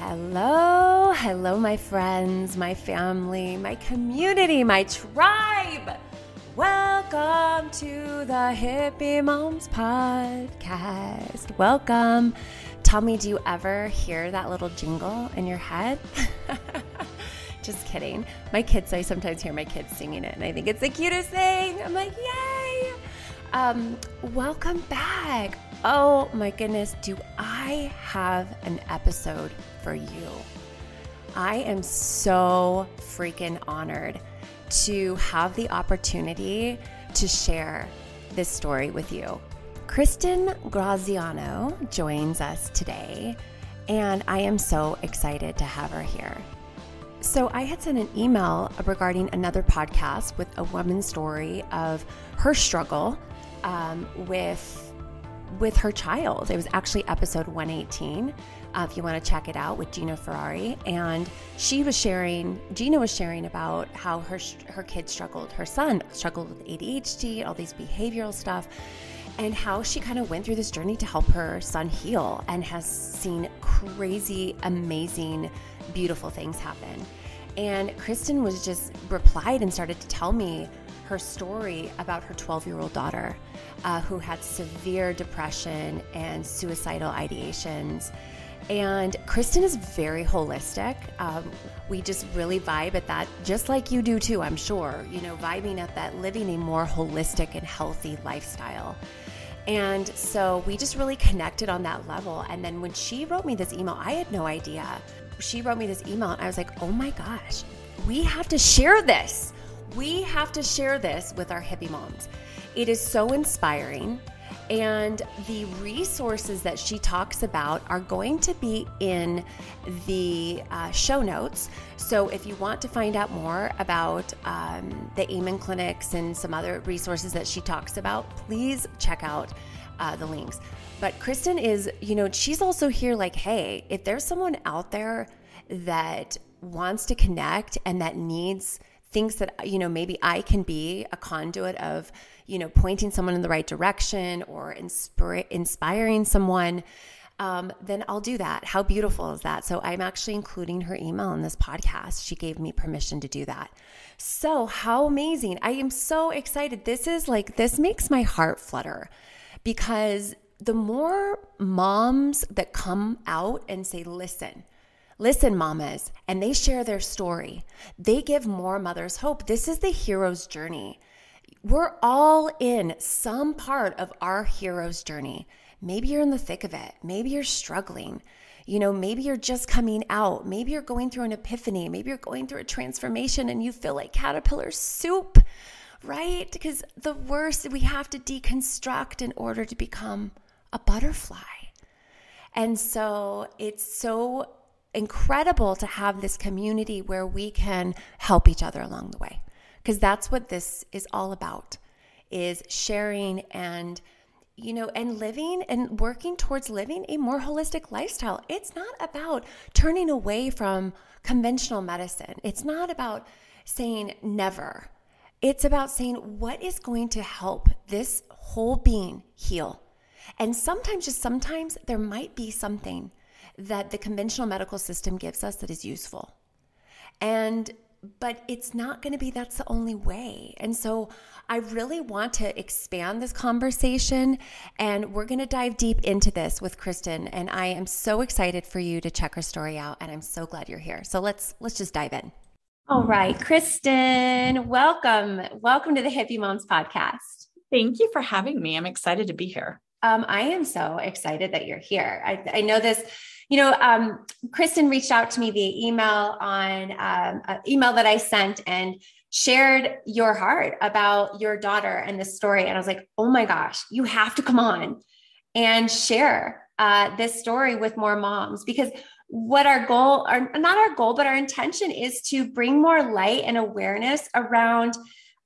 Hello, hello, my friends, my family, my community, my tribe. Welcome to the Hippie Moms Podcast. Welcome. Tell me, do you ever hear that little jingle in your head? Just kidding. My kids, I sometimes hear my kids singing it, and I think it's the cutest thing. I'm like, yay! Um, welcome back. Oh my goodness, do I have an episode for you? I am so freaking honored to have the opportunity to share this story with you. Kristin Graziano joins us today, and I am so excited to have her here. So, I had sent an email regarding another podcast with a woman's story of her struggle um, with with her child. It was actually episode 118. Uh, if you want to check it out with Gina Ferrari, and she was sharing, Gina was sharing about how her her kid struggled, her son struggled with ADHD, all these behavioral stuff, and how she kind of went through this journey to help her son heal, and has seen crazy, amazing, beautiful things happen. And Kristin was just replied and started to tell me her story about her 12 year old daughter uh, who had severe depression and suicidal ideations. And Kristin is very holistic. Um, we just really vibe at that, just like you do too, I'm sure. You know, vibing at that, living a more holistic and healthy lifestyle. And so we just really connected on that level. And then when she wrote me this email, I had no idea. She wrote me this email, and I was like, oh my gosh, we have to share this. We have to share this with our hippie moms. It is so inspiring. And the resources that she talks about are going to be in the uh, show notes. So if you want to find out more about um, the Amen clinics and some other resources that she talks about, please check out uh, the links. But Kristin is, you know, she's also here like, hey, if there's someone out there that wants to connect and that needs thinks that you know maybe I can be a conduit of you know pointing someone in the right direction or inspire, inspiring someone um, then I'll do that. How beautiful is that? So I'm actually including her email in this podcast. She gave me permission to do that. So, how amazing. I am so excited. This is like, this makes my heart flutter because the more moms that come out and say, listen, Listen, mamas, and they share their story. They give more mothers hope. This is the hero's journey. We're all in some part of our hero's journey. Maybe you're in the thick of it. Maybe you're struggling. You know, maybe you're just coming out. Maybe you're going through an epiphany. Maybe you're going through a transformation and you feel like caterpillar soup, right? Because the worst, we have to deconstruct in order to become a butterfly. And so it's so incredible to have this community where we can help each other along the way. Because that's what this is all about is sharing and you know and living and working towards living a more holistic lifestyle. It's not about turning away from conventional medicine. It's not about saying never. It's about saying what is going to help this whole being heal? And sometimes just sometimes there might be something that the conventional medical system gives us that is useful. And but it's not going to be that's the only way. And so I really want to expand this conversation and we're going to dive deep into this with Kristin and I am so excited for you to check her story out and I'm so glad you're here. So let's let's just dive in. All right, Kristin, welcome. Welcome to the Hippie Moms podcast. Thank you for having me. I'm excited to be here. Um, I am so excited that you're here. I, I know this you know, um, Kristin reached out to me via email on um, an email that I sent and shared your heart about your daughter and this story. And I was like, oh my gosh, you have to come on and share uh, this story with more moms because what our goal, or not our goal, but our intention is to bring more light and awareness around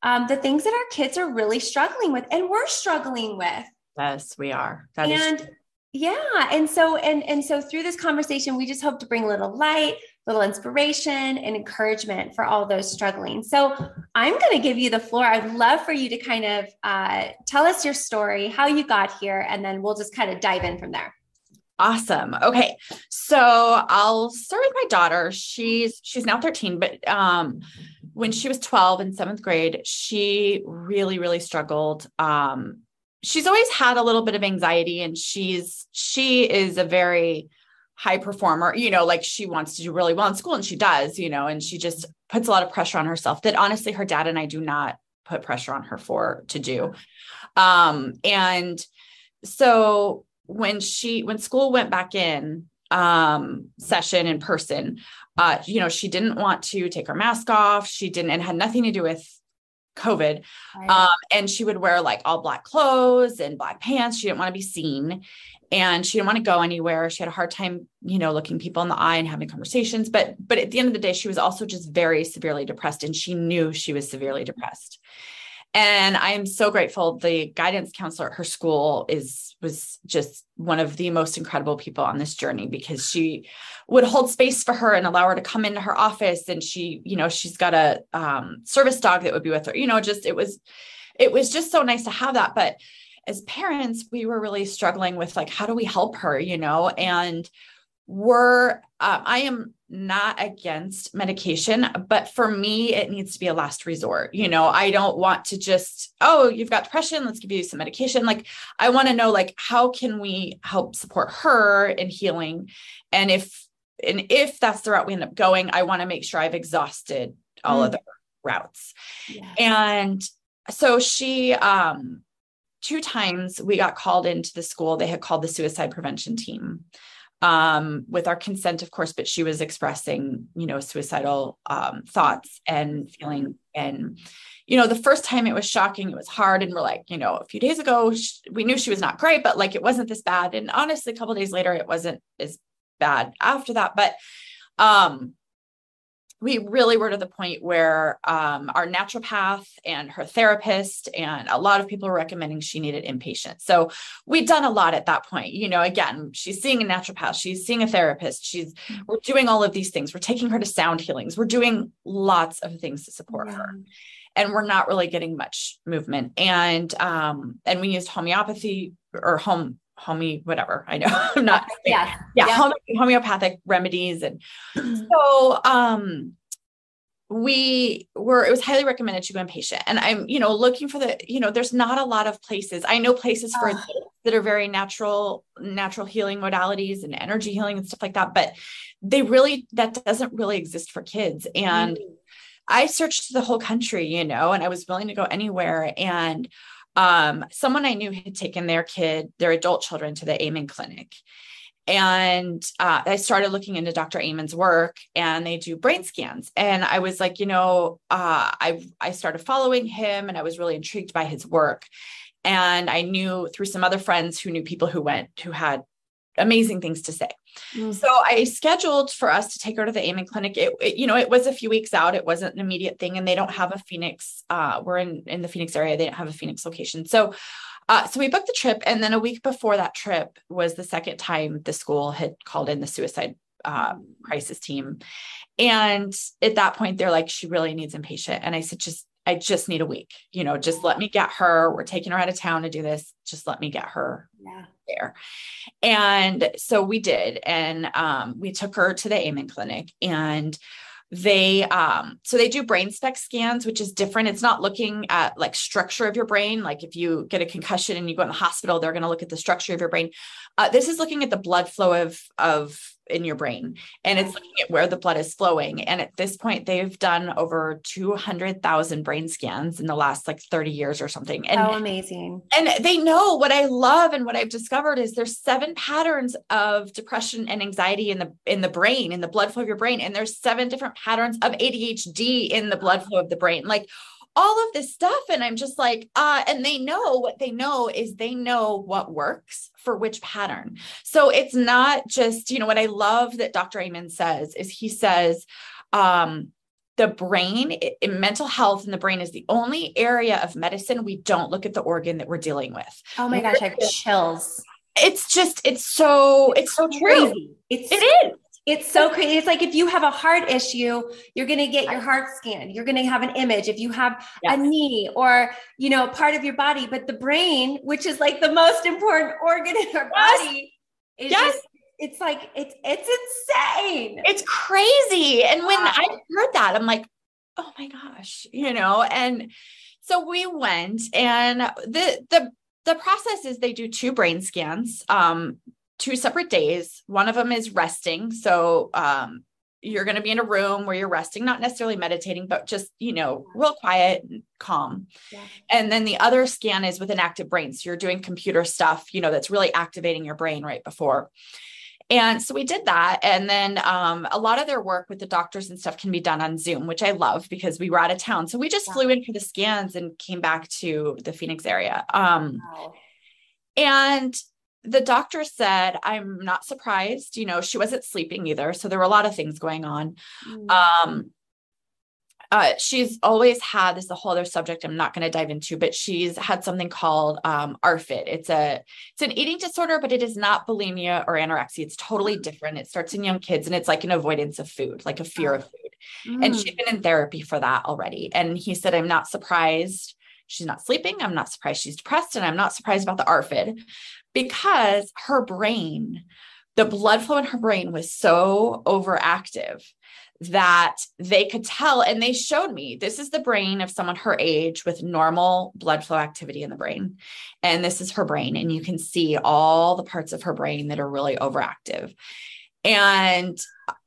um, the things that our kids are really struggling with and we're struggling with. Yes, we are. That and is- yeah and so and and so through this conversation we just hope to bring a little light a little inspiration and encouragement for all those struggling so i'm going to give you the floor i'd love for you to kind of uh, tell us your story how you got here and then we'll just kind of dive in from there Awesome. Okay. So I'll start with my daughter. She's she's now 13, but um when she was 12 in 7th grade, she really really struggled um she's always had a little bit of anxiety and she's she is a very high performer you know like she wants to do really well in school and she does you know and she just puts a lot of pressure on herself that honestly her dad and I do not put pressure on her for to do. Um and so when she when school went back in um session in person uh you know she didn't want to take her mask off. She didn't and had nothing to do with COVID. Right. Um, and she would wear like all black clothes and black pants. She didn't want to be seen and she didn't want to go anywhere. She had a hard time, you know, looking people in the eye and having conversations. But but at the end of the day, she was also just very severely depressed and she knew she was severely depressed. And I am so grateful. The guidance counselor at her school is was just one of the most incredible people on this journey because she would hold space for her and allow her to come into her office. And she, you know, she's got a um, service dog that would be with her. You know, just it was, it was just so nice to have that. But as parents, we were really struggling with like, how do we help her? You know, and we're uh, I am not against medication, but for me, it needs to be a last resort. You know, I don't want to just, oh, you've got depression, let's give you some medication. Like, I want to know, like, how can we help support her in healing? And if, and if that's the route we end up going, I want to make sure I've exhausted all mm. other routes. Yes. And so she, um, two times we got called into the school, they had called the suicide prevention team um, with our consent, of course, but she was expressing, you know, suicidal um, thoughts and feeling. And, you know, the first time it was shocking, it was hard. And we're like, you know, a few days ago, we knew she was not great, but like it wasn't this bad. And honestly, a couple days later, it wasn't as bad after that. But, um, we really were to the point where um, our naturopath and her therapist and a lot of people were recommending she needed inpatient. So we'd done a lot at that point. You know, again, she's seeing a naturopath, she's seeing a therapist, she's mm-hmm. we're doing all of these things. We're taking her to sound healings. We're doing lots of things to support yeah. her. And we're not really getting much movement. And um, and we used homeopathy or home homey whatever i know i'm not yeah yeah, yeah. homeopathic remedies and so um we were it was highly recommended to go inpatient. And i'm you know looking for the you know there's not a lot of places. I know places for uh, that are very natural natural healing modalities and energy healing and stuff like that but they really that doesn't really exist for kids. And mm-hmm. i searched the whole country you know and i was willing to go anywhere. And um, someone I knew had taken their kid, their adult children to the Amen clinic. And uh, I started looking into Dr. Amen's work and they do brain scans. And I was like, you know, uh, I, I started following him and I was really intrigued by his work. And I knew through some other friends who knew people who went who had amazing things to say. Mm-hmm. So I scheduled for us to take her to the Amen clinic. It, it, you know, it was a few weeks out. It wasn't an immediate thing, and they don't have a Phoenix. Uh, we're in in the Phoenix area. They don't have a Phoenix location. So, uh, so we booked the trip, and then a week before that trip was the second time the school had called in the suicide uh, crisis team, and at that point they're like, she really needs inpatient, and I said, just I just need a week. You know, just let me get her. We're taking her out of town to do this. Just let me get her yeah. there. And so we did. And um, we took her to the Amen Clinic and they um so they do brain SPECT scans which is different it's not looking at like structure of your brain like if you get a concussion and you go in the hospital they're going to look at the structure of your brain uh, this is looking at the blood flow of of in your brain. And it's looking at where the blood is flowing. And at this point they've done over 200,000 brain scans in the last like 30 years or something. And oh amazing. and they know what i love and what i've discovered is there's seven patterns of depression and anxiety in the in the brain in the blood flow of your brain. And there's seven different patterns of ADHD in the blood flow of the brain. Like all of this stuff and i'm just like uh and they know what they know is they know what works for which pattern. So it's not just you know what i love that dr amen says is he says um the brain in mental health and the brain is the only area of medicine we don't look at the organ that we're dealing with. Oh my gosh i have chills. It's just it's so it's so crazy. It's it is it's so crazy. It's like if you have a heart issue, you're going to get your heart scanned. You're going to have an image. If you have yes. a knee or, you know, part of your body, but the brain, which is like the most important organ in our body, is yes. just it's like it's it's insane. It's crazy. And when wow. I heard that, I'm like, oh my gosh, you know, and so we went and the the the process is they do two brain scans, um, two separate days. One of them is resting. So um you're going to be in a room where you're resting, not necessarily meditating, but just, you know, real quiet and calm. Yeah. And then the other scan is with an active brain. So you're doing computer stuff, you know, that's really activating your brain right before. And so we did that. And then um, a lot of their work with the doctors and stuff can be done on Zoom, which I love because we were out of town. So we just yeah. flew in for the scans and came back to the Phoenix area. Um, wow. And the doctor said, I'm not surprised. You know, she wasn't sleeping either. So there were a lot of things going on. Mm. Um, uh, she's always had this is a whole other subject I'm not going to dive into, but she's had something called um, ARFID. It's a it's an eating disorder, but it is not bulimia or anorexia. It's totally mm. different. It starts in young kids, and it's like an avoidance of food, like a fear of food. Mm. And she's been in therapy for that already. And he said, I'm not surprised she's not sleeping. I'm not surprised she's depressed, and I'm not surprised about the ARFID because her brain, the blood flow in her brain was so overactive that they could tell and they showed me this is the brain of someone her age with normal blood flow activity in the brain. And this is her brain and you can see all the parts of her brain that are really overactive. And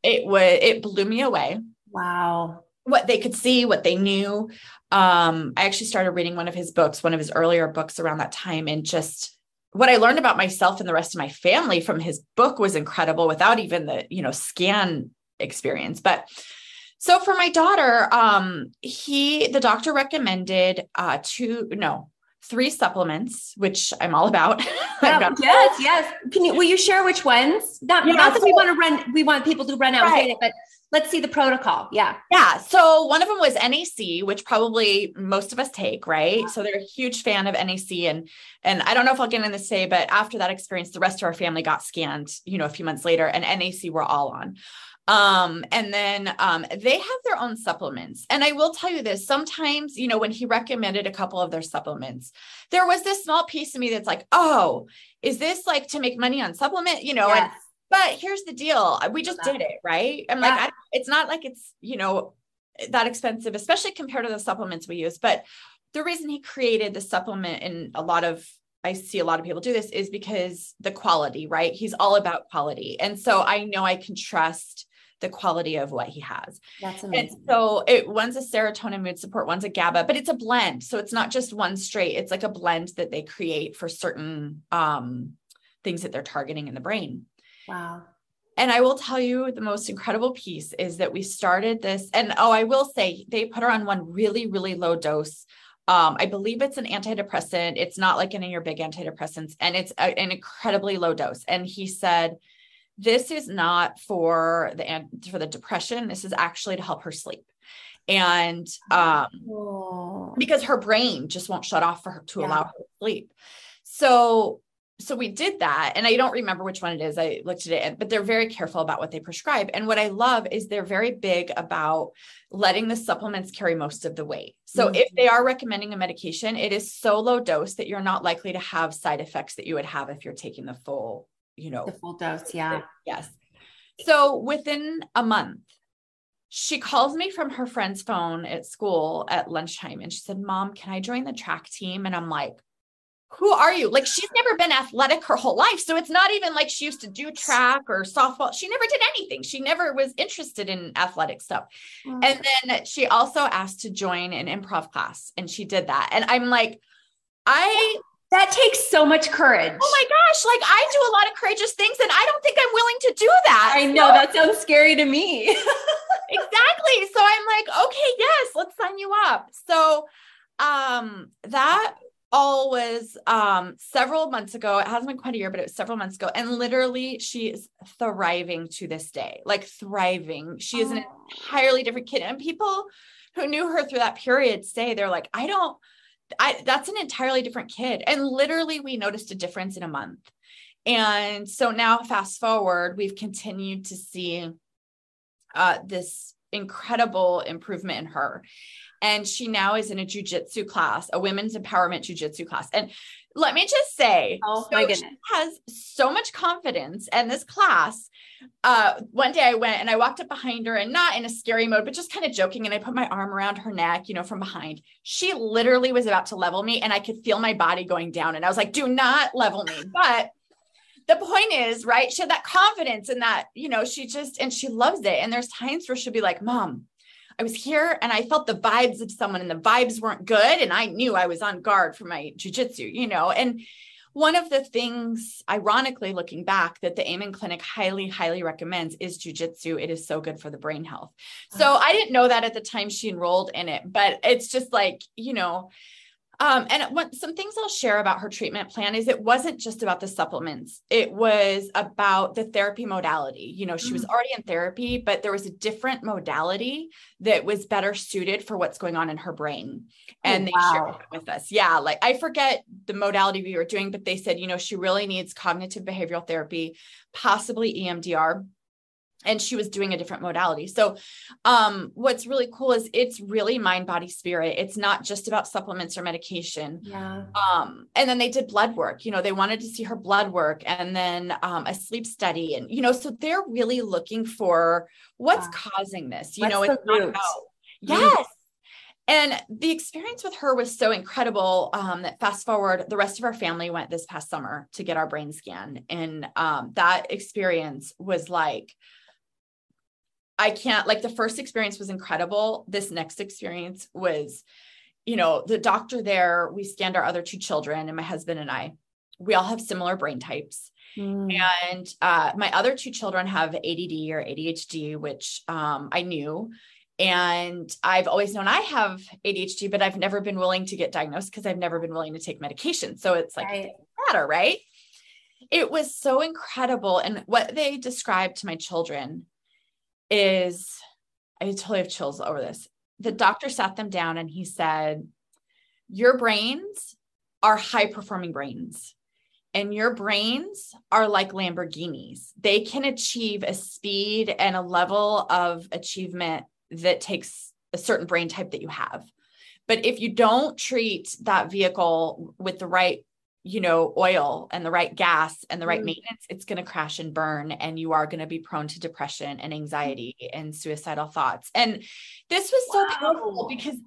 it was it blew me away. Wow. What they could see what they knew. Um i actually started reading one of his books one of his earlier books around that time and just what I learned about myself and the rest of my family from his book was incredible without even the, you know, scan experience. But so for my daughter, um, he the doctor recommended uh two no three supplements, which I'm all about. Yeah, yes, yes. Can you will you share which ones? Not, yeah, not that so, we want to run, we want people to run out right. it, but let's see the protocol. Yeah. Yeah. So one of them was NAC, which probably most of us take, right? Yeah. So they're a huge fan of NAC. And and I don't know if I'll get in this say, but after that experience, the rest of our family got scanned, you know, a few months later, and NAC we're all on. Um, and then um, they have their own supplements. And I will tell you this sometimes, you know, when he recommended a couple of their supplements, there was this small piece of me that's like, oh, is this like to make money on supplement? You know, yes. and but here's the deal we just did it, right? I'm yeah. like, I, it's not like it's, you know, that expensive, especially compared to the supplements we use. But the reason he created the supplement and a lot of I see a lot of people do this is because the quality, right? He's all about quality. And so I know I can trust the quality of what he has. That's amazing. And so it one's a serotonin mood support, one's a GABA, but it's a blend. So it's not just one straight, it's like a blend that they create for certain um, things that they're targeting in the brain. Wow. And I will tell you the most incredible piece is that we started this. And oh, I will say they put her on one really, really low dose. Um, I believe it's an antidepressant. It's not like any of your big antidepressants, and it's a, an incredibly low dose. And he said, this is not for the for the depression this is actually to help her sleep and um oh. because her brain just won't shut off for her to yeah. allow her to sleep so so we did that and i don't remember which one it is i looked at it but they're very careful about what they prescribe and what i love is they're very big about letting the supplements carry most of the weight so mm-hmm. if they are recommending a medication it is so low dose that you're not likely to have side effects that you would have if you're taking the full you know, the full dose. Yeah. Yes. So within a month, she calls me from her friend's phone at school at lunchtime and she said, Mom, can I join the track team? And I'm like, who are you? Like, she's never been athletic her whole life. So it's not even like she used to do track or softball. She never did anything. She never was interested in athletic stuff. And then she also asked to join an improv class and she did that. And I'm like, I that takes so much courage. Oh my gosh, like I do a lot of courageous things and I don't think I'm willing to do that. I know so, that sounds scary to me. exactly. So I'm like, okay, yes, let's sign you up. So um that all was um several months ago. It hasn't been quite a year, but it was several months ago. And literally she is thriving to this day, like thriving. She is oh. an entirely different kid. And people who knew her through that period say they're like, I don't I, that's an entirely different kid. And literally, we noticed a difference in a month. And so now, fast forward, we've continued to see uh, this incredible improvement in her. And she now is in a jujitsu class, a women's empowerment jujitsu class. And let me just say, oh so my goodness, has so much confidence. And this class, uh, one day I went and I walked up behind her and not in a scary mode, but just kind of joking. And I put my arm around her neck, you know, from behind. She literally was about to level me and I could feel my body going down. And I was like, do not level me. But the point is, right? She had that confidence in that, you know, she just, and she loves it. And there's times where she'll be like, Mom, I was here and I felt the vibes of someone and the vibes weren't good. And I knew I was on guard for my jujitsu, you know, and one of the things, ironically, looking back, that the Amen Clinic highly, highly recommends is jujitsu. It is so good for the brain health. So uh-huh. I didn't know that at the time she enrolled in it, but it's just like, you know, um, and what, some things I'll share about her treatment plan is it wasn't just about the supplements. It was about the therapy modality. You know, she was mm. already in therapy, but there was a different modality that was better suited for what's going on in her brain. Oh, and oh, wow. they shared it with us. Yeah. Like I forget the modality we were doing, but they said, you know, she really needs cognitive behavioral therapy, possibly EMDR and she was doing a different modality. So, um, what's really cool is it's really mind, body, spirit. It's not just about supplements or medication. Yeah. Um, and then they did blood work. You know, they wanted to see her blood work and then um, a sleep study, and you know, so they're really looking for what's wow. causing this. You what's know, it's not about yes. And the experience with her was so incredible um, that fast forward, the rest of our family went this past summer to get our brain scan. And um, that experience was like, I can't like the first experience was incredible. This next experience was, you know, the doctor there, we scanned our other two children and my husband and I. We all have similar brain types. Mm. And uh, my other two children have ADD or ADHD, which um, I knew. And I've always known I have ADHD, but I've never been willing to get diagnosed because I've never been willing to take medication. So it's like, right. matter, right? It was so incredible. And what they described to my children is I totally have chills over this. The doctor sat them down and he said, Your brains are high performing brains, and your brains are like Lamborghinis. They can achieve a speed and a level of achievement that takes a certain brain type that you have. But if you don't treat that vehicle with the right you know oil and the right gas and the right mm. maintenance it's going to crash and burn and you are going to be prone to depression and anxiety and suicidal thoughts and this was so wow. powerful because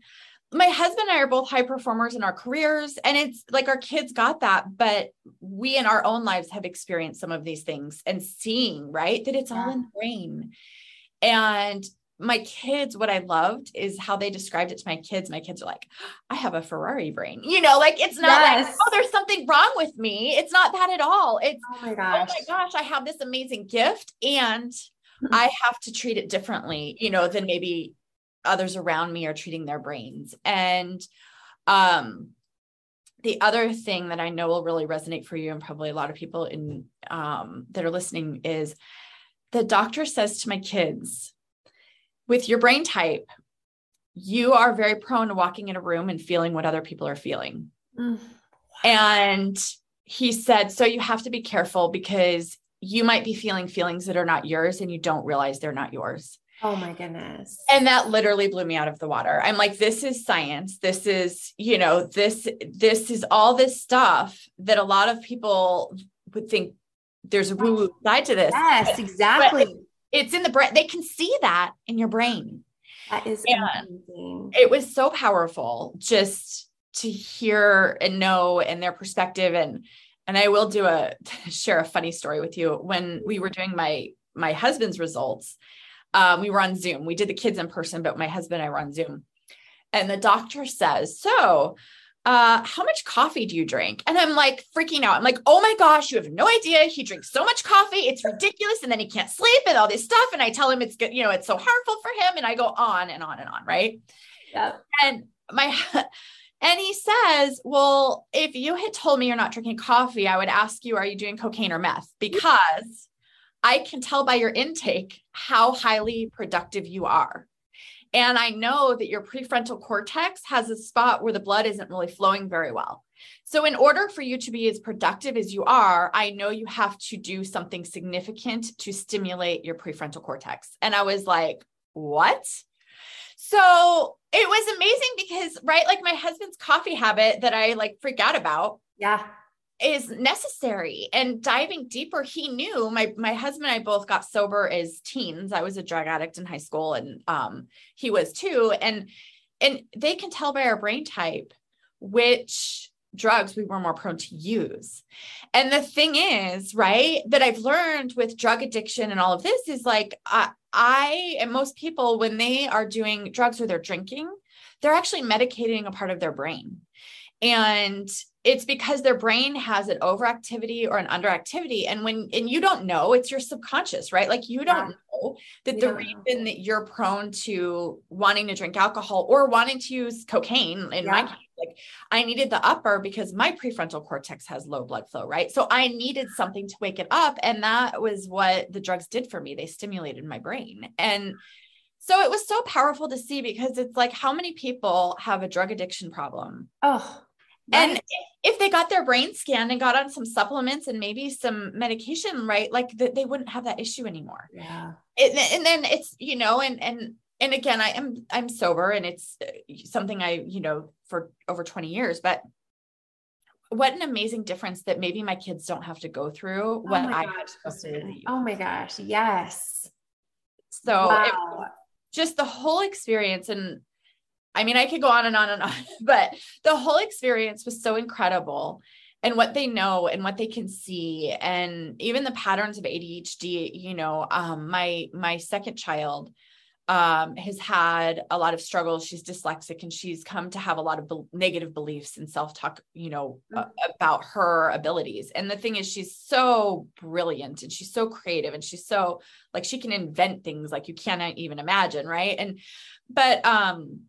my husband and I are both high performers in our careers and it's like our kids got that but we in our own lives have experienced some of these things and seeing right that it's yeah. all in the brain and my kids, what I loved is how they described it to my kids. My kids are like, I have a Ferrari brain. You know, like it's not yes. like, oh, there's something wrong with me. It's not that at all. It's, oh my gosh, oh my gosh I have this amazing gift and I have to treat it differently, you know, than maybe others around me are treating their brains. And, um, the other thing that I know will really resonate for you and probably a lot of people in um, that are listening is the doctor says to my kids, with your brain type, you are very prone to walking in a room and feeling what other people are feeling. Mm. And he said, so you have to be careful because you might be feeling feelings that are not yours and you don't realize they're not yours. Oh my goodness. And that literally blew me out of the water. I'm like, this is science. This is, you know, this, this is all this stuff that a lot of people would think there's a woo woo side to this. Yes, exactly. It's in the brain. They can see that in your brain. That is amazing. It was so powerful just to hear and know and their perspective. And and I will do a share a funny story with you. When we were doing my my husband's results, um, we were on Zoom. We did the kids in person, but my husband and I were on Zoom. And the doctor says, So uh, how much coffee do you drink? And I'm like freaking out. I'm like, oh my gosh, you have no idea. He drinks so much coffee. It's ridiculous. And then he can't sleep and all this stuff. And I tell him it's good, you know, it's so harmful for him. And I go on and on and on. Right. Yeah. And my, and he says, well, if you had told me you're not drinking coffee, I would ask you, are you doing cocaine or meth? Because I can tell by your intake how highly productive you are. And I know that your prefrontal cortex has a spot where the blood isn't really flowing very well. So, in order for you to be as productive as you are, I know you have to do something significant to stimulate your prefrontal cortex. And I was like, what? So it was amazing because, right, like my husband's coffee habit that I like freak out about. Yeah. Is necessary and diving deeper. He knew my my husband and I both got sober as teens. I was a drug addict in high school, and um, he was too. And and they can tell by our brain type which drugs we were more prone to use. And the thing is, right, that I've learned with drug addiction and all of this is like, uh, I and most people, when they are doing drugs or they're drinking, they're actually medicating a part of their brain. And it's because their brain has an overactivity or an underactivity and when and you don't know it's your subconscious right like you don't yeah. know that yeah. the reason that you're prone to wanting to drink alcohol or wanting to use cocaine in yeah. my case like i needed the upper because my prefrontal cortex has low blood flow right so i needed something to wake it up and that was what the drugs did for me they stimulated my brain and so it was so powerful to see because it's like how many people have a drug addiction problem oh Right. And if they got their brain scanned and got on some supplements and maybe some medication, right, like that they wouldn't have that issue anymore. Yeah. And, and then it's, you know, and, and, and again, I am, I'm sober and it's uh, something I, you know, for over 20 years, but what an amazing difference that maybe my kids don't have to go through oh what I gosh, Oh my gosh. Yes. So wow. it, just the whole experience and I mean, I could go on and on and on, but the whole experience was so incredible. And what they know and what they can see, and even the patterns of ADHD, you know, um, my my second child um, has had a lot of struggles. She's dyslexic and she's come to have a lot of be- negative beliefs and self talk, you know, mm-hmm. uh, about her abilities. And the thing is, she's so brilliant and she's so creative and she's so like she can invent things like you cannot even imagine. Right. And, but, um,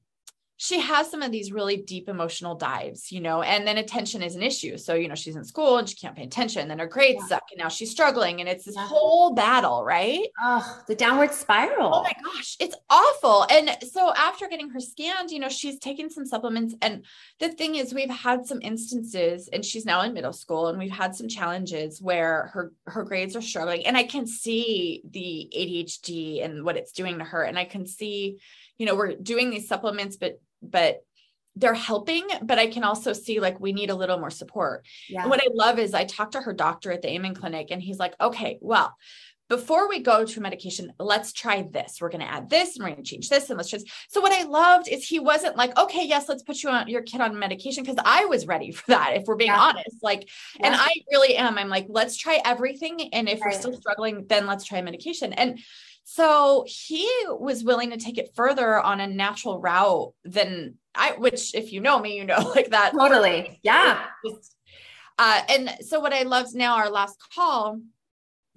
she has some of these really deep emotional dives, you know, and then attention is an issue. So, you know, she's in school and she can't pay attention, then her grades yeah. suck, and now she's struggling, and it's this yeah. whole battle, right? Oh, the downward spiral. Oh my gosh, it's awful. And so, after getting her scanned, you know, she's taken some supplements. And the thing is, we've had some instances, and she's now in middle school, and we've had some challenges where her her grades are struggling, and I can see the ADHD and what it's doing to her, and I can see you know we're doing these supplements but but they're helping, but I can also see like we need a little more support. Yeah. And what I love is I talked to her doctor at the Amen Clinic, and he's like, okay, well, before we go to medication, let's try this. We're going to add this and we're going to change this and let's just. So, what I loved is he wasn't like, okay, yes, let's put you on your kid on medication because I was ready for that, if we're being yeah. honest. Like, yeah. and I really am. I'm like, let's try everything. And if right. we're still struggling, then let's try medication. And so he was willing to take it further on a natural route than I, which if you know me, you know, like that. Totally. Yeah. uh, and so what I loved now, our last call,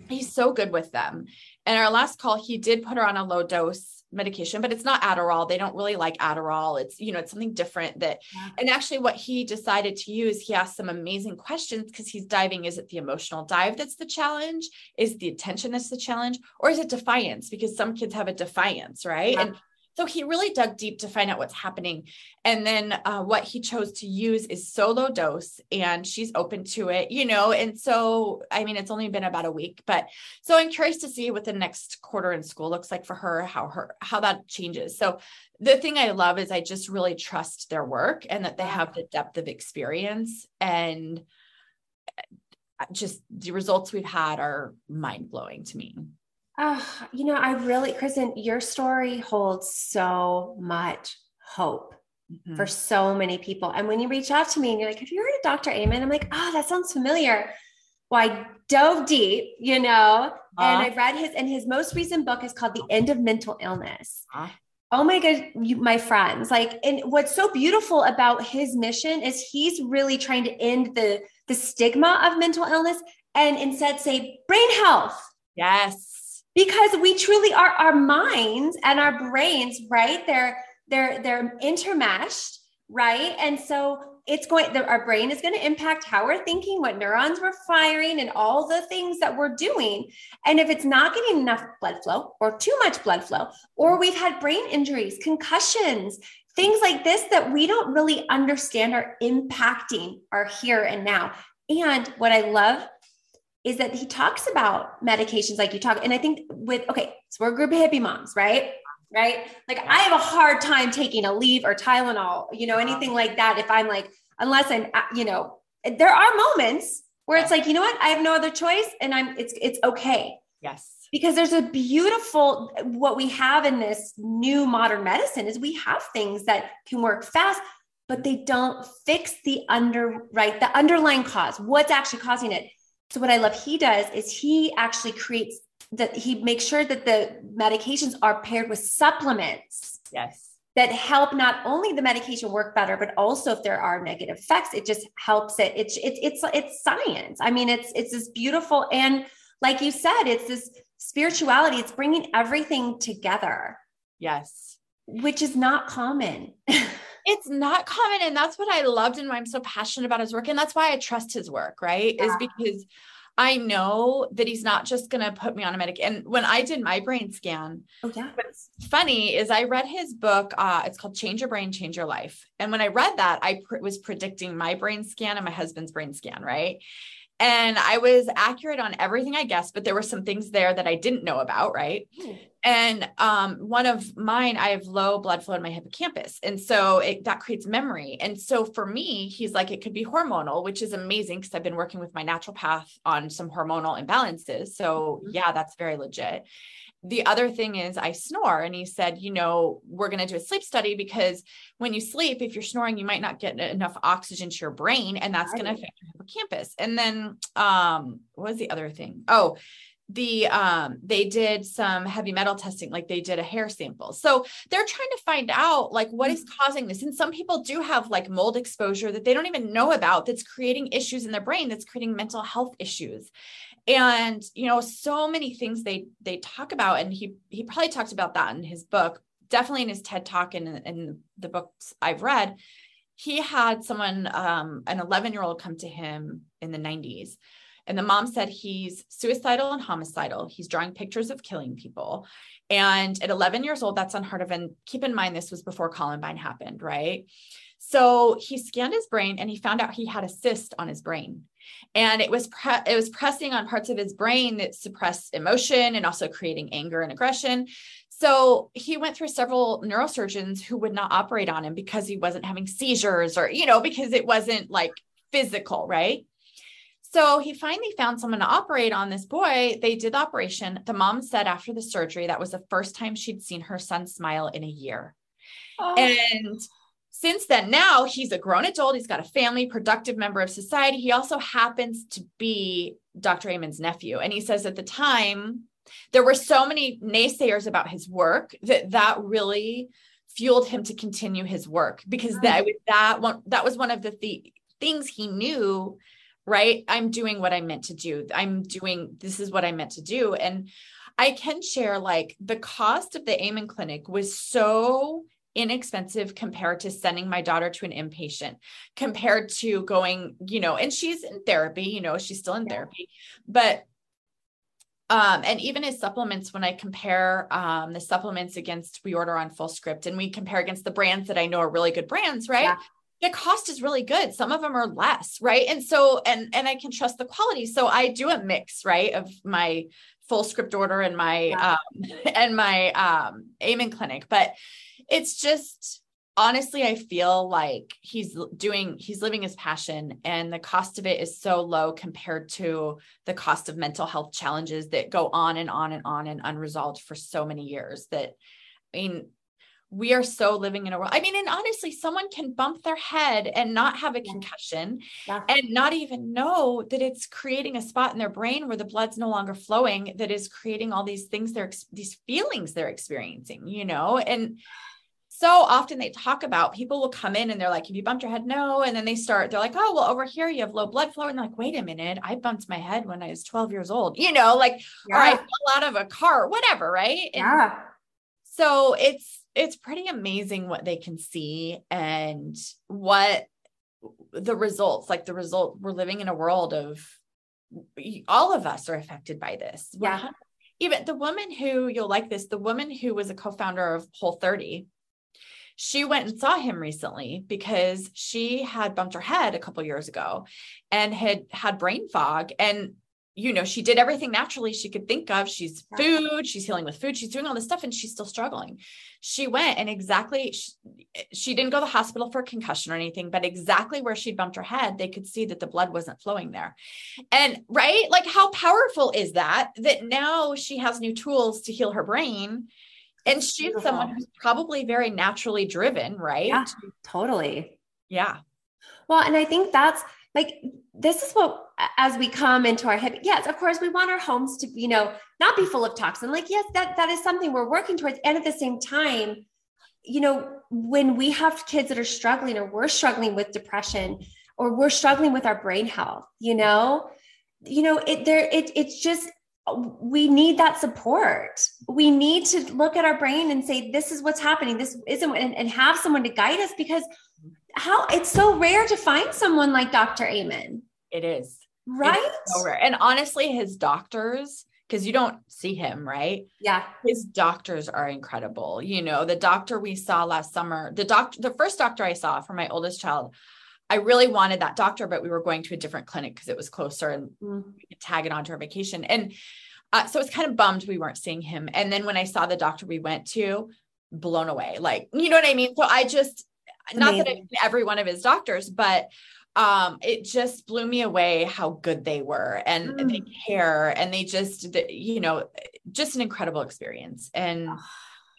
he's so good with them. And our last call, he did put her on a low dose medication, but it's not Adderall. They don't really like Adderall. It's, you know, it's something different that, yeah. and actually what he decided to use, he asked some amazing questions because he's diving. Is it the emotional dive that's the challenge? Is the attention that's the challenge? Or is it defiance? Because some kids have a defiance, right? Yeah. And so he really dug deep to find out what's happening. And then uh, what he chose to use is solo dose, and she's open to it, you know. And so, I mean, it's only been about a week, but so I'm curious to see what the next quarter in school looks like for her, how her how that changes. So the thing I love is I just really trust their work and that they have the depth of experience and uh, just the results we've had are mind blowing to me. Uh, you know, I really, Kristin, your story holds so much hope mm-hmm. for so many people. And when you reach out to me and you're like, have you heard of Dr. Amen? I'm like, oh, that sounds familiar. Well, I dove deep, you know, uh-huh. and I read his, and his most recent book is called The End of Mental Illness. Uh-huh. Oh my God, you, my friends. Like, and what's so beautiful about his mission is he's really trying to end the, the stigma of mental illness and instead say brain health. Yes because we truly are our minds and our brains right? They're they're they're intermeshed right? And so it's going the, our brain is going to impact how we're thinking what neurons we're firing and all the things that we're doing. And if it's not getting enough blood flow or too much blood flow or we've had brain injuries concussions things like this that we don't really understand are impacting our here and now. And what i love is that he talks about medications like you talk. And I think with, okay, so we're a group of hippie moms, right? right? Like I have a hard time taking Aleve or Tylenol, you know, anything like that. If I'm like, unless I'm, uh, you know, there are moments where it's like, you know what, I have no other choice, and I'm, it's, it's okay. Yes. Because there's a beautiful, what we have in this new modern medicine is we have things that can work fast, but they don't fix the under, right, the underlying cause, what's actually causing it. So what I love he does is he actually creates that he makes sure that the medications are paired with supplements. Yes. That help not only the medication work better, but also if there are negative effects, it just helps it. It's it's it's it's science. I mean, it's it's this beautiful and like you said, it's this spirituality. It's bringing everything together. Yes, which is not common. it's not common, and that's what I loved and why I'm so passionate about his work, and that's why I trust his work. Right, yeah. is because I know that he's not just going to put me on a medic. And when I did my brain scan, oh yeah, what's funny is I read his book. Uh, it's called Change Your Brain, Change Your Life. And when I read that, I pr- was predicting my brain scan and my husband's brain scan, right? And I was accurate on everything I guessed, but there were some things there that I didn't know about, right? Mm. And um, one of mine, I have low blood flow in my hippocampus. And so it, that creates memory. And so for me, he's like, it could be hormonal, which is amazing because I've been working with my naturopath on some hormonal imbalances. So mm-hmm. yeah, that's very legit. The other thing is I snore. And he said, you know, we're going to do a sleep study because when you sleep, if you're snoring, you might not get enough oxygen to your brain and that's right. going to affect your hippocampus. And then um, what was the other thing? Oh, the um they did some heavy metal testing like they did a hair sample. So they're trying to find out like what is mm-hmm. causing this? And some people do have like mold exposure that they don't even know about that's creating issues in their brain that's creating mental health issues. And you know so many things they they talk about and he he probably talked about that in his book definitely in his ted talk and in the books i've read. He had someone um an 11 year old come to him in the 90s and the mom said he's suicidal and homicidal. He's drawing pictures of killing people. And at 11 years old, that's unheard of. And keep in mind, this was before Columbine happened, right? So he scanned his brain and he found out he had a cyst on his brain. And it was pre- it was pressing on parts of his brain that suppressed emotion and also creating anger and aggression. So he went through several neurosurgeons who would not operate on him because he wasn't having seizures or, you know, because it wasn't like physical, right? So he finally found someone to operate on this boy. They did the operation. The mom said after the surgery, that was the first time she'd seen her son smile in a year. Oh. And since then, now he's a grown adult. He's got a family, productive member of society. He also happens to be Dr. Amen's nephew. And he says at the time, there were so many naysayers about his work that that really fueled him to continue his work because mm. that, that one, that was one of the th- things he knew right? I'm doing what I meant to do. I'm doing this is what I meant to do. And I can share like the cost of the Amen clinic was so inexpensive compared to sending my daughter to an inpatient compared to going you know and she's in therapy you know she's still in yeah. therapy but um, and even as supplements, when I compare um, the supplements against we order on Fullscript and we compare against the brands that I know are really good brands, right? Yeah the cost is really good. Some of them are less right? And so and and i can trust the quality. So i do a mix right of my Fullscript order and my yeah. um and my um amen clinic. But it's just honestly i feel like he's doing he's living his passion and the cost of it is so low compared to the cost of mental health challenges that go on and on and on and unresolved for so many years that i mean we are so living in a world. I mean, and honestly, someone can bump their head and not have a concussion yeah. and not even know that it's creating a spot in their brain where the blood's no longer flowing that is creating all these things they're these feelings they're experiencing, you know? And so often they talk about people will come in and they're like, Have you bumped your head? No. And then they start, they're like, Oh, well, over here you have low blood flow. And they're like, wait a minute, I bumped my head when I was 12 years old, you know, like, yeah. or I fell out of a car, whatever, right? And yeah. So it's it's pretty amazing what they can see and what the results like the result we're living in a world of all of us are affected by this. Yeah. even the woman who you'll like this the woman who was a co-founder of Whole30 she went and saw him recently because she had bumped her head a couple years ago and had had brain fog and you know, she did everything naturally she could think of. She's food, she's healing with food, she's doing all this stuff, and she's still struggling. She went and exactly, she, she, didn't go to the hospital for a concussion or anything, but exactly where she'd bumped her head, they could see that the blood wasn't flowing there. And right, like how powerful is that? That now she has new tools to heal her brain. And she's Beautiful. someone who's probably very naturally driven, right? Yeah, totally. Yeah. Well, and I think that's like this is what as we come into our hip yes of course we want our homes to you know not be full of toxin. Like yes that that is something we're working towards. And at the same time you know when we have kids that are struggling or we're struggling with depression or we're struggling with our brain health you know you know it there it it's just we need that support. We need to look at our brain and say this is what's happening. This isn't and, and have someone to guide us because how it's so rare to find someone like Dr. Amen. It is. Right? so rare. And honestly, his doctors, because you don't see him, right? Yeah. His doctors are incredible. You know, the doctor we saw last summer, the doctor, the first doctor I saw for my oldest child, I really wanted that doctor, but we were going to a different clinic because it was closer and mm. we could tag it onto our vacation. And uh, so it's kind of bummed we weren't seeing him. And then when I saw the doctor we went to, blown away. Like, you know what I mean? So I just, not that I every one of his doctors, but um it just blew me away how good they were and mm. they care and they just you know just an incredible experience. And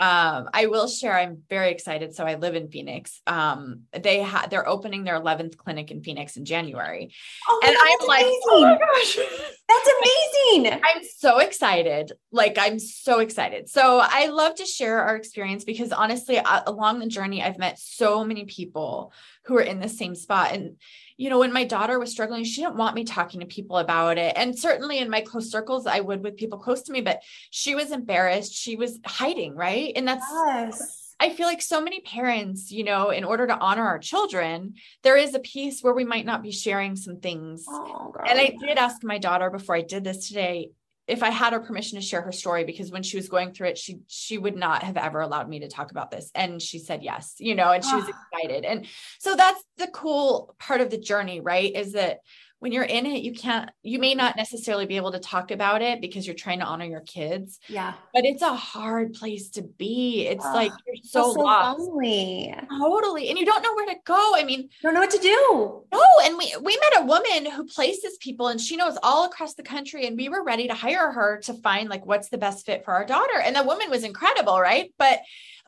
um i will share i'm very excited. So i live in phoenix. Um they had they're opening their 11th clinic in phoenix in january. Oh and i'm like amazing. oh my gosh. That's amazing. I'm so excited. Like i'm so excited. So i love to share our experience because honestly uh, along the journey i've met so many people who are in the same spot. And you know, when my daughter was struggling, she didn't want me talking to people about it. And certainly in my close circles, I would with people close to me, but she was embarrassed. She was hiding, right? And that's, yes. I feel like so many parents, you know, in order to honor our children, there is a piece where we might not be sharing some things. Oh, and I did ask my daughter before I did this today, if I had her permission to share her story because when she was going through it, she she would not have ever allowed me to talk about this. And she said yes, you know, and she was ah. excited. And so that's the cool part of the journey, right? Is that when you're in it, you can't, you may not necessarily be able to talk about it because you're trying to honor your kids. Yeah. But it's a hard place to be. It's like you're so, so lost. Lonely. Totally. And you don't know where to go. I mean, you don't know what to do. No. And we we met a woman who places people and she knows all across the country. And we were ready to hire her to find like what's the best fit for our daughter. And the woman was incredible, right? But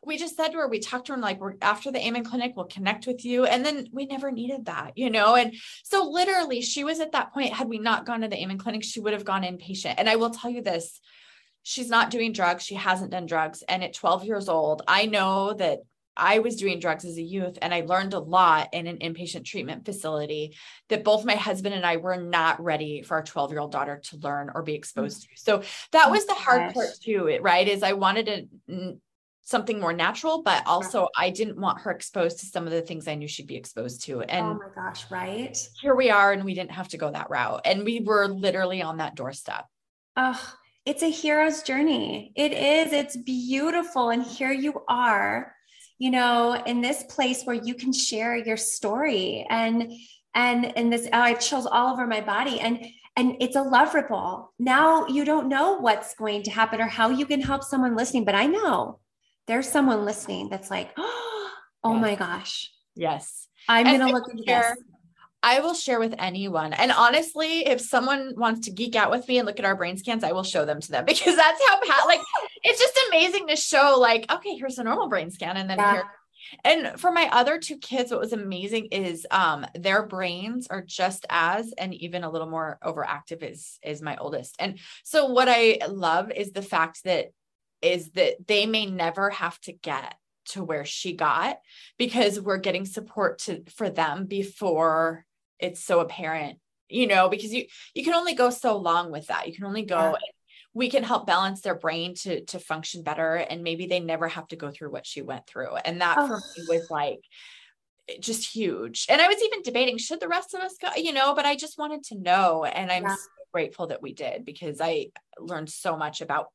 we just said to her, we talked to her and like, we're after the Amen clinic, we'll connect with you. And then we never needed that, you know? And so literally she was at that point, had we not gone to the Amen clinic, she would have gone inpatient. And I will tell you this, she's not doing drugs. She hasn't done drugs. And at 12 years old, I know that I was doing drugs as a youth and I learned a lot in an inpatient treatment facility that both my husband and I were not ready for our 12 year old daughter to learn or be oh, exposed to. So that oh was the hard part too, it, right? Is I wanted to something more natural, but also I didn't want her exposed to some of the things I knew she'd be exposed to. Oh and oh my gosh, right? Here we are, and we didn't have to go that route. And we were literally on that doorstep. Oh, it's a hero's journey. It is, it's beautiful. And here you are, you know, in this place where you can share your story and and and this oh, I have chills all over my body. And and it's a love ripple. Now you don't know what's going to happen or how you can help someone listening, but I know there's someone listening that's like, oh yes. my gosh. Yes. I'm going to look into this. I will share with anyone. And honestly, if someone wants to geek out with me and look at our brain scans, I will show them to them because that's how Pat, like, it's just amazing to show, like, okay, here's a normal brain scan. And then yeah. here. And for my other two kids, what was amazing is um, their brains are just as and even a little more overactive as, is my oldest. And so what I love is the fact that is that they may never have to get to where she got because we're getting support to for them before it's so apparent you know because you you can only go so long with that you can only go yeah. we can help balance their brain to to function better and maybe they never have to go through what she went through and that oh. for me oh. was like just huge and i was even debating should the rest of us go you know but i just wanted to know and i'm yeah. so grateful that we did because i learned so much about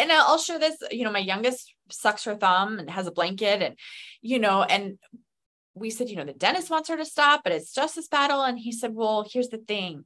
and I'll show this, you know, my youngest sucks her thumb and has a blanket and, you know, and we said, you know, the dentist wants her to stop, but it's just this battle. And he said, well, here's the thing.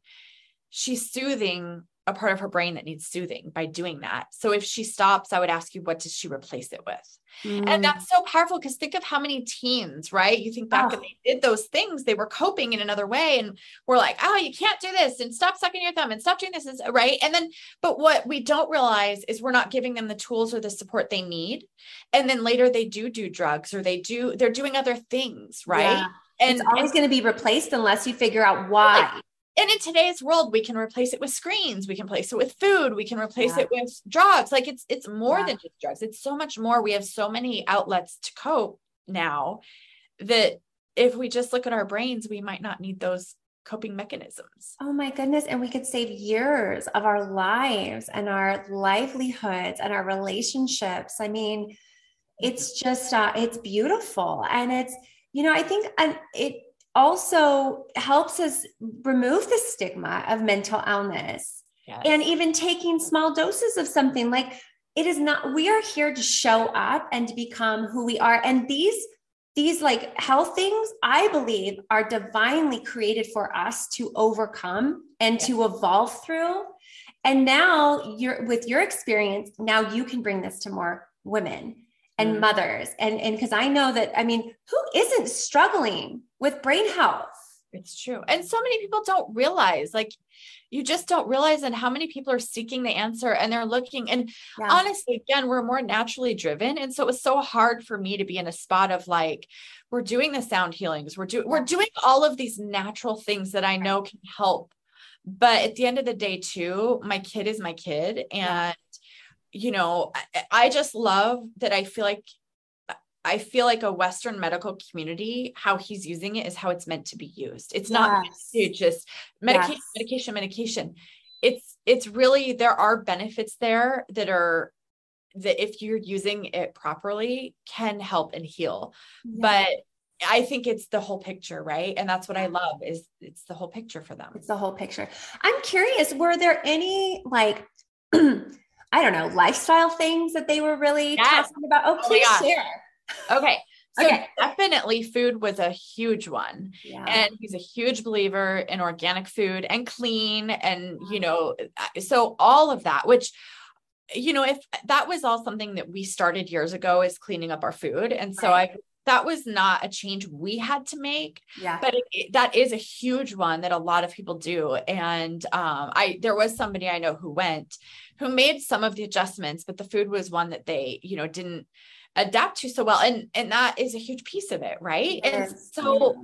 she's soothing a part of her brain that needs soothing by doing that. So if she stops, I would ask you, what does she replace it with? Mm. And that's so powerful because think of how many teens, right? You think back oh. when they did those things, they were coping in another way. And we're like, oh, you can't do this and stop sucking your thumb and stop doing this, right? And then, but what we don't realize is we're not giving them the tools or the support they need. And then later they do do drugs or they do, they're doing other things, right? Yeah. And it's always going to be replaced unless you figure out why and in today's world we can replace it with screens we can replace it with food we can replace yeah. it with drugs. Like it's it's more yeah. than just drugs. It's so much more. We have so many outlets to cope now that if we just look at our brains we might not need those coping mechanisms. Oh my goodness. And we could save years of our lives and our livelihoods and our relationships. I mean it's just uh, it's beautiful. And it's you know i think and it also helps us remove the stigma of mental illness yes. and even taking small doses of something like it is not we are here to show up and to become who we are and these these like health things i believe are divinely created for us to overcome and yes. to evolve through and now you're with your experience now you can bring this to more women and mm. mothers and and because i know that i mean who isn't struggling with brain health. It's true. And so many people don't realize like you just don't realize and how many people are seeking the answer and they're looking. And yeah. honestly again we're more naturally driven. And so it was so hard for me to be in a spot of like we're doing the sound healings. We're doing we're doing all of these natural things that i know can help. But at the end of the day too my kid is my kid. And yeah you know, I, I just love that I feel like I feel like a Western medical community, how he's using it is how it's meant to be used. It's not to just medication, yes. medication, medication. It's it's really there are benefits there that are that if you're using it properly can help and heal. But I think it's the whole picture, right? And that's what I love is it's the whole picture for them. It's the whole picture. I'm curious, were there any like I don't know, lifestyle things that they were really yes. talking about? Oh, oh please oh share. Okay. So okay. definitely food was a huge one. Yeah. And he's a huge believer in organic food and clean and you know so all of that which you know if that was all something that we started years ago is cleaning up our food and so right. I that was not a change we had to make yeah but it, it, that is a huge one that a lot of people do and um, i there was somebody i know who went who made some of the adjustments but the food was one that they you know didn't adapt to so well and and that is a huge piece of it right yes. and so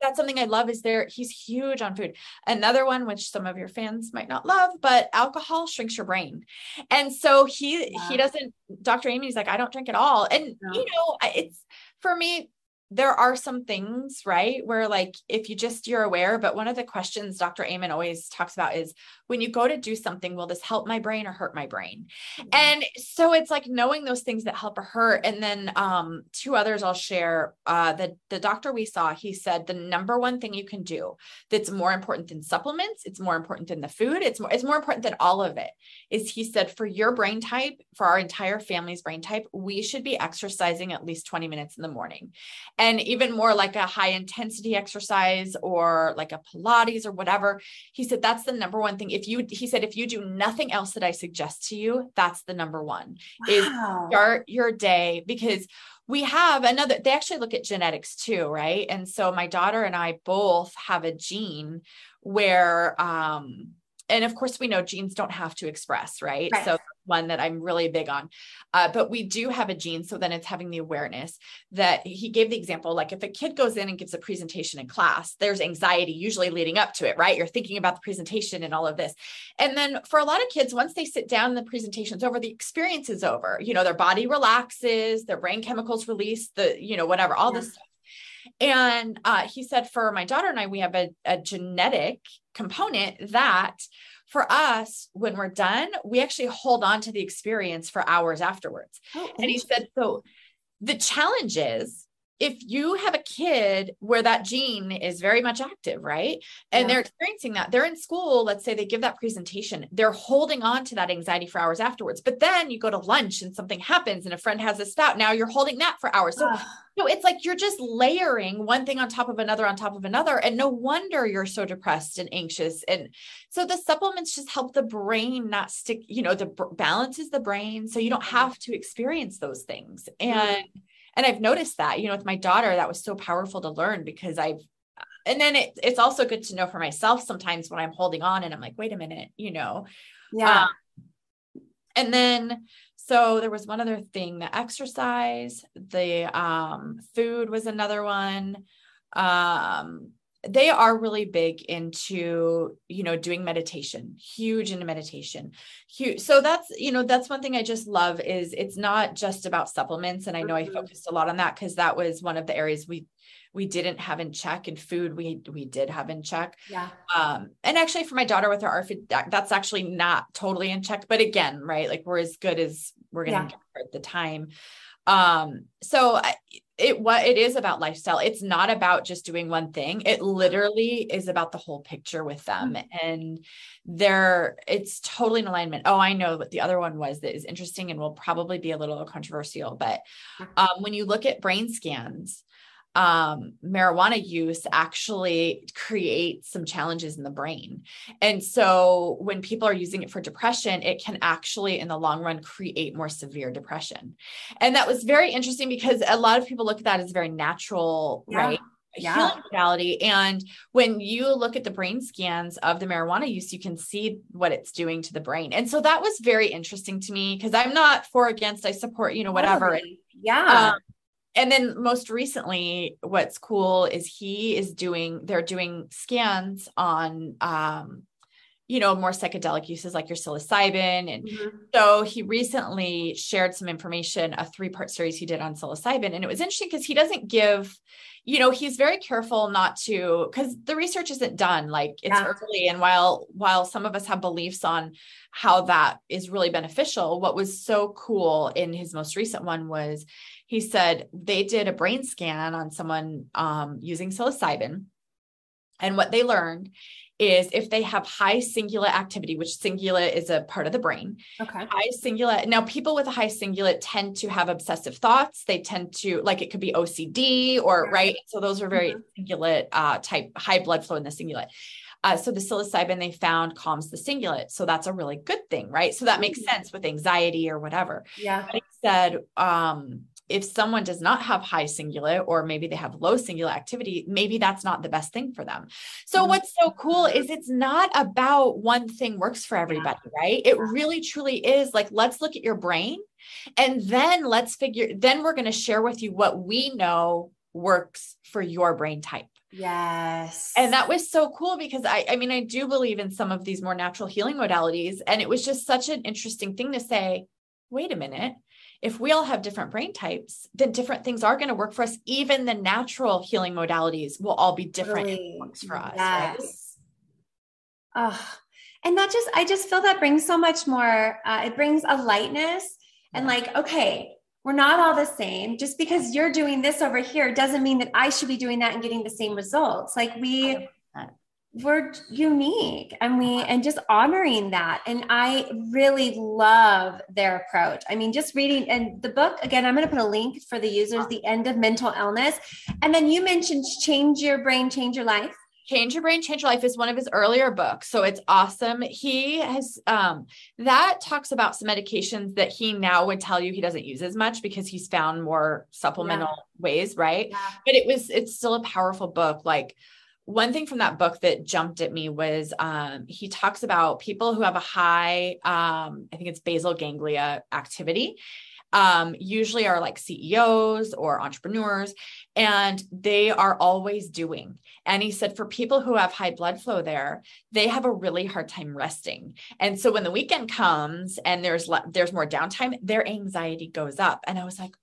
that's something i love is there he's huge on food another one which some of your fans might not love but alcohol shrinks your brain and so he yeah. he doesn't dr Amen's like i don't drink at all and no. you know it's for me, there are some things, right? Where like if you just you're aware, but one of the questions Dr. Amen always talks about is when you go to do something, will this help my brain or hurt my brain? Mm-hmm. And so it's like knowing those things that help or hurt. And then um, two others I'll share. Uh, the the doctor we saw, he said the number one thing you can do that's more important than supplements, it's more important than the food, it's more it's more important than all of it. Is he said for your brain type, for our entire family's brain type, we should be exercising at least 20 minutes in the morning. And even more like a high intensity exercise or like a Pilates or whatever. He said that's the number one thing if you he said if you do nothing else that i suggest to you that's the number one wow. is start your day because we have another they actually look at genetics too right and so my daughter and i both have a gene where um and of course we know genes don't have to express right, right. so one that I'm really big on. Uh, but we do have a gene. So then it's having the awareness that he gave the example like if a kid goes in and gives a presentation in class, there's anxiety usually leading up to it, right? You're thinking about the presentation and all of this. And then for a lot of kids, once they sit down, the presentation's over, the experience is over. You know, their body relaxes, their brain chemicals release, the, you know, whatever, all yeah. this stuff. And uh, he said, for my daughter and I, we have a, a genetic component that for us, when we're done, we actually hold on to the experience for hours afterwards. Oh, and he said, so the challenge is if you have a kid where that gene is very much active, right? And yeah. they're experiencing that, they're in school, let's say they give that presentation, they're holding on to that anxiety for hours afterwards. But then you go to lunch and something happens and a friend has a stout. Now you're holding that for hours. So, so it's like you're just layering one thing on top of another on top of another. And no wonder you're so depressed and anxious. And so the supplements just help the brain not stick, you know, the balances the brain. So you don't have to experience those things. And mm-hmm and I've noticed that, you know, with my daughter, that was so powerful to learn because I've, and then it, it's also good to know for myself sometimes when I'm holding on and I'm like, wait a minute, you know? Yeah. Um, and then, so there was one other thing, the exercise, the um, food was another one. Um, they are really big into you know doing meditation huge into meditation huge so that's you know that's one thing i just love is it's not just about supplements and i know i mm-hmm. focused a lot on that because that was one of the areas we we didn't have in check and food we we did have in check yeah um and actually for my daughter with her ARFID that's actually not totally in check but again right like we're as good as we're gonna yeah. get at the time um so I, it what it is about lifestyle it's not about just doing one thing. It literally is about the whole picture with them. Mm-hmm. and they're it's totally in alignment. Oh i know what the other one was that is interesting and will probably be a little controversial but um, when you look at brain scans um, marijuana use actually creates some challenges in the brain. And so when people are using it for depression, it can actually, in the long run, create more severe depression. And that was very interesting because a lot of people look at that as very natural, yeah. right? yeah. healing modality. And when you look at the brain scans of the marijuana use, you can see what it's doing to the brain. And so that was very interesting to me because I'm not for against, I support, you know, whatever. And, yeah. Um, and then most recently what's cool is he is doing they're doing scans on um you know more psychedelic uses like your psilocybin and mm-hmm. so he recently shared some information a three part series he did on psilocybin and it was interesting because he doesn't give you know he's very careful not to because the research isn't done like it's yeah. early and while while some of us have beliefs on how that is really beneficial what was so cool in his most recent one was he said they did a brain scan on someone um, using psilocybin. And what they learned is if they have high cingulate activity, which cingulate is a part of the brain. Okay. High cingulate. Now, people with a high cingulate tend to have obsessive thoughts. They tend to, like, it could be OCD or, right? So, those are very mm-hmm. cingulate uh, type, high blood flow in the cingulate. Uh, so the psilocybin they found calms the cingulate. So that's a really good thing, right? So that makes mm-hmm. sense with anxiety or whatever. Yeah. But he said, um, if someone does not have high cingulate or maybe they have low cingulate activity, maybe that's not the best thing for them. So mm-hmm. what's so cool is it's not about one thing works for everybody, yeah. right? It really truly is like let's look at your brain and then let's figure then we're going to share with you what we know works for your brain type. Yes. And that was so cool because I I mean I do believe in some of these more natural healing modalities and it was just such an interesting thing to say, wait a minute if we all have different brain types, then different things are going to work for us. Even the natural healing modalities will all be different really? for us. Yes. Right? Oh, and that just, I just feel that brings so much more, uh, it brings a lightness and like, okay, we're not all the same. Just because you're doing this over here doesn't mean that I should be doing that and getting the same results. Like we, we're unique and we and just honoring that and i really love their approach i mean just reading and the book again i'm going to put a link for the users the end of mental illness and then you mentioned change your brain change your life Change Your Brain, Change Your Life is one of his earlier books. So it's awesome. He has um that talks about some medications that he now would tell you he doesn't use as much because he's found more supplemental yeah. ways, right? Yeah. But it was it's still a powerful book. Like one thing from that book that jumped at me was um, he talks about people who have a high, um, I think it's basal ganglia activity, um, usually are like CEOs or entrepreneurs, and they are always doing. And he said for people who have high blood flow there, they have a really hard time resting. And so when the weekend comes and there's le- there's more downtime, their anxiety goes up. And I was like,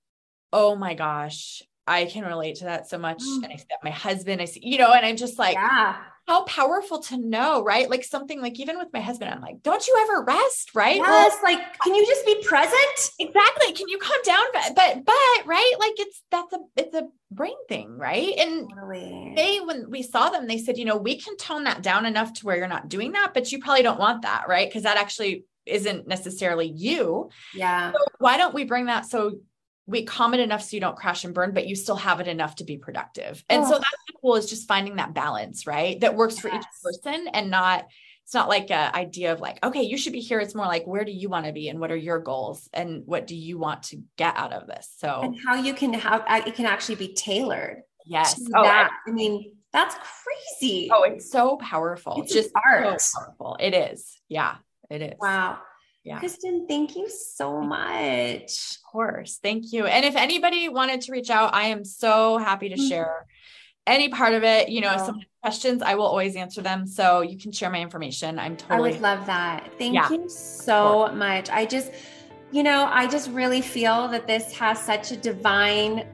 oh my gosh, I can relate to that so much. Mm. And I see that my husband, I see, you know, and I'm just like, yeah. how powerful to know, right? Like something like even with my husband, I'm like, don't you ever rest, right? Yes, well, like, can you just be present? Exactly. Can you calm down? But, but, but right, like it's that's a it's a brain thing, right? And totally. they when we saw them, they said, you know, we can tone that down enough to where you're not doing that, but you probably don't want that, right? Because that actually isn't necessarily you. Yeah. So why don't we bring that so we calm it enough so you don't crash and burn, but you still have it enough to be productive. And oh. so that's cool is just finding that balance, right? That works yes. for each person and not, it's not like a idea of like, okay, you should be here. It's more like, where do you want to be and what are your goals and what do you want to get out of this? So, and how you can have, uh, it can actually be tailored. Yes. Oh, that. I, I mean, that's crazy. Oh, it's so powerful. It's just art. So powerful. It is. Yeah, it is. Wow. Yeah. Kristin, thank you so much. Of course. Thank you. And if anybody wanted to reach out, I am so happy to mm-hmm. share any part of it. You know, oh. some questions, I will always answer them. So you can share my information. I'm totally. I would love that. Thank yeah. you so much. I just, you know, I just really feel that this has such a divine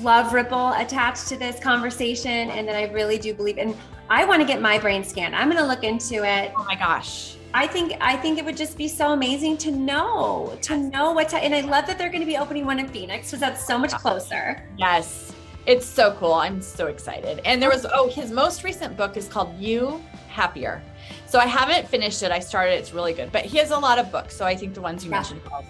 love ripple attached to this conversation. And that I really do believe and I want to get my brain scanned. I'm going to look into it. Oh my gosh. I think I think it would just be so amazing to know to know what to, and I love that they're going to be opening one in Phoenix because that's so much closer. Yes, it's so cool. I'm so excited. And there was oh his most recent book is called You Happier. So I haven't finished it. I started. It's really good, but he has a lot of books. So I think the ones you yeah. mentioned are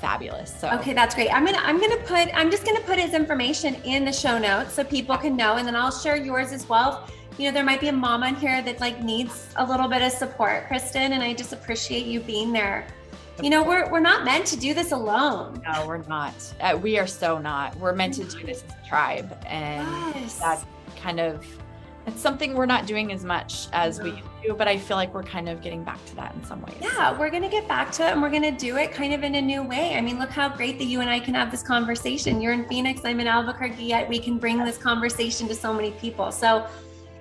fabulous. So okay, that's great. I'm gonna I'm gonna put I'm just gonna put his information in the show notes so people can know, and then I'll share yours as well you know, there might be a mom on here that like needs a little bit of support, Kristin, and I just appreciate you being there. You know, we're we're not meant to do this alone. No, we're not. Uh, we are so not. We're meant to do this as a tribe, and yes. that's kind of it's something we're not doing as much as we do, but I feel like we're kind of getting back to that in some ways. Yeah, we're going to get back to it and we're going to do it kind of in a new way. I mean, look how great that you and I can have this conversation. You're in Phoenix, I'm in Albuquerque, yet we can bring this conversation to so many people. So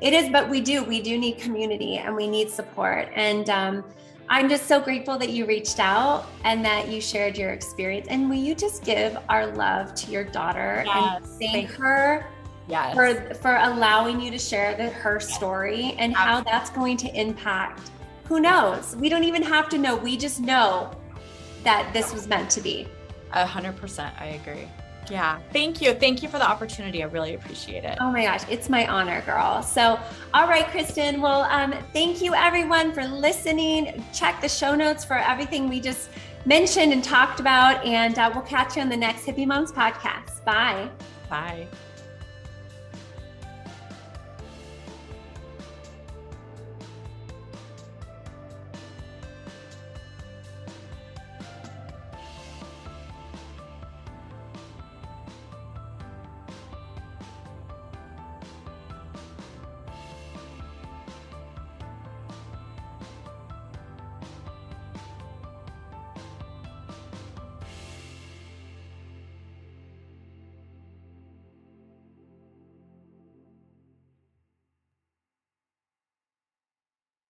it is, but we do. We do need community and we need support. And um, I'm just so grateful that you reached out and that you shared your experience. And will you just give our love to your daughter yes. and thank, thank her yes. for for allowing you to share the, her story and Absolutely. how that's going to impact? Who knows? We don't even have to know. We just know that this was meant to be. A hundred percent. I agree. Yeah. Thank you. Thank you for the opportunity. I really appreciate it. Oh my gosh. It's my honor, girl. So, all right, Kristin. Well, um, thank you everyone for listening. Check the show notes for everything we just mentioned and talked about. And uh, we'll catch you on the next Hippie Moms podcast. Bye. Bye.